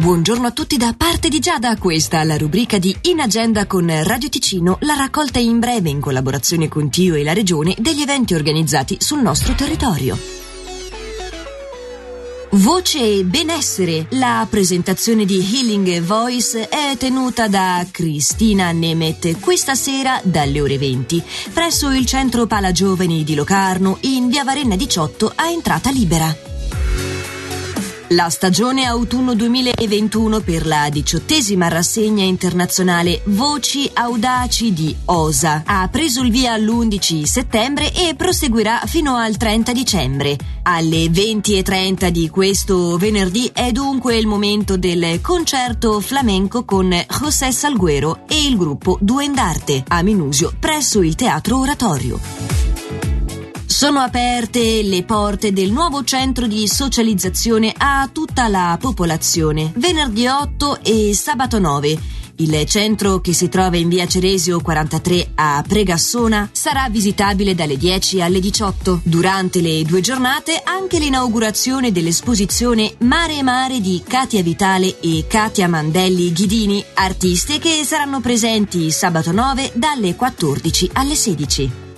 Buongiorno a tutti da parte di Giada, questa è la rubrica di In Agenda con Radio Ticino, la raccolta in breve in collaborazione con Tio e la Regione degli eventi organizzati sul nostro territorio. Voce e benessere. La presentazione di Healing Voice è tenuta da Cristina Nemet questa sera dalle ore 20 presso il centro Pala Giovani di Locarno in via Varenna 18 a entrata libera. La stagione autunno 2021 per la diciottesima rassegna internazionale Voci Audaci di OSA ha preso il via l'11 settembre e proseguirà fino al 30 dicembre. Alle 20.30 di questo venerdì è dunque il momento del concerto flamenco con José Salguero e il gruppo Duendarte a Minusio presso il Teatro Oratorio. Sono aperte le porte del nuovo centro di socializzazione a tutta la popolazione, venerdì 8 e sabato 9. Il centro, che si trova in via Ceresio 43 a Pregassona, sarà visitabile dalle 10 alle 18. Durante le due giornate anche l'inaugurazione dell'esposizione Mare e Mare di Katia Vitale e Katia Mandelli Ghidini, artiste che saranno presenti sabato 9 dalle 14 alle 16.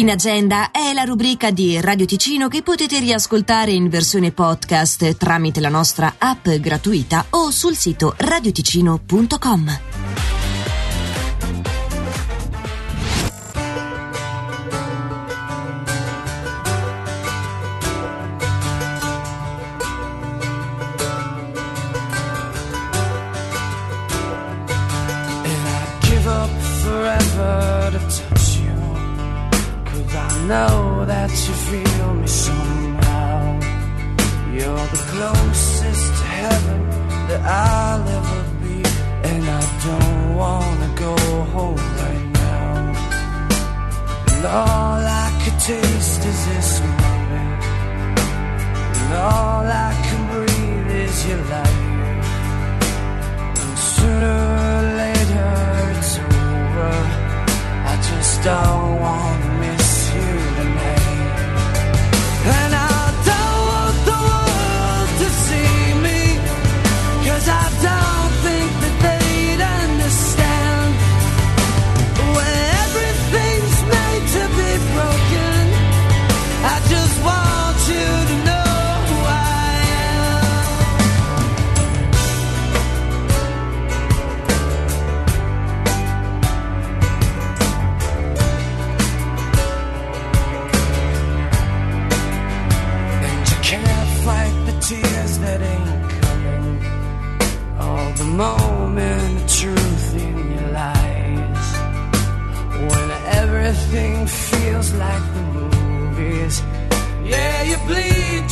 In agenda è la rubrica di Radio Ticino che potete riascoltare in versione podcast tramite la nostra app gratuita o sul sito radioticino.com. forever know that you feel me somehow. You're the closest to heaven that I'll ever be. And I don't wanna go home right now. And all I could taste is this tears that ain't coming. All the moment of truth in your lies. When everything feels like the movies. Yeah, you bleed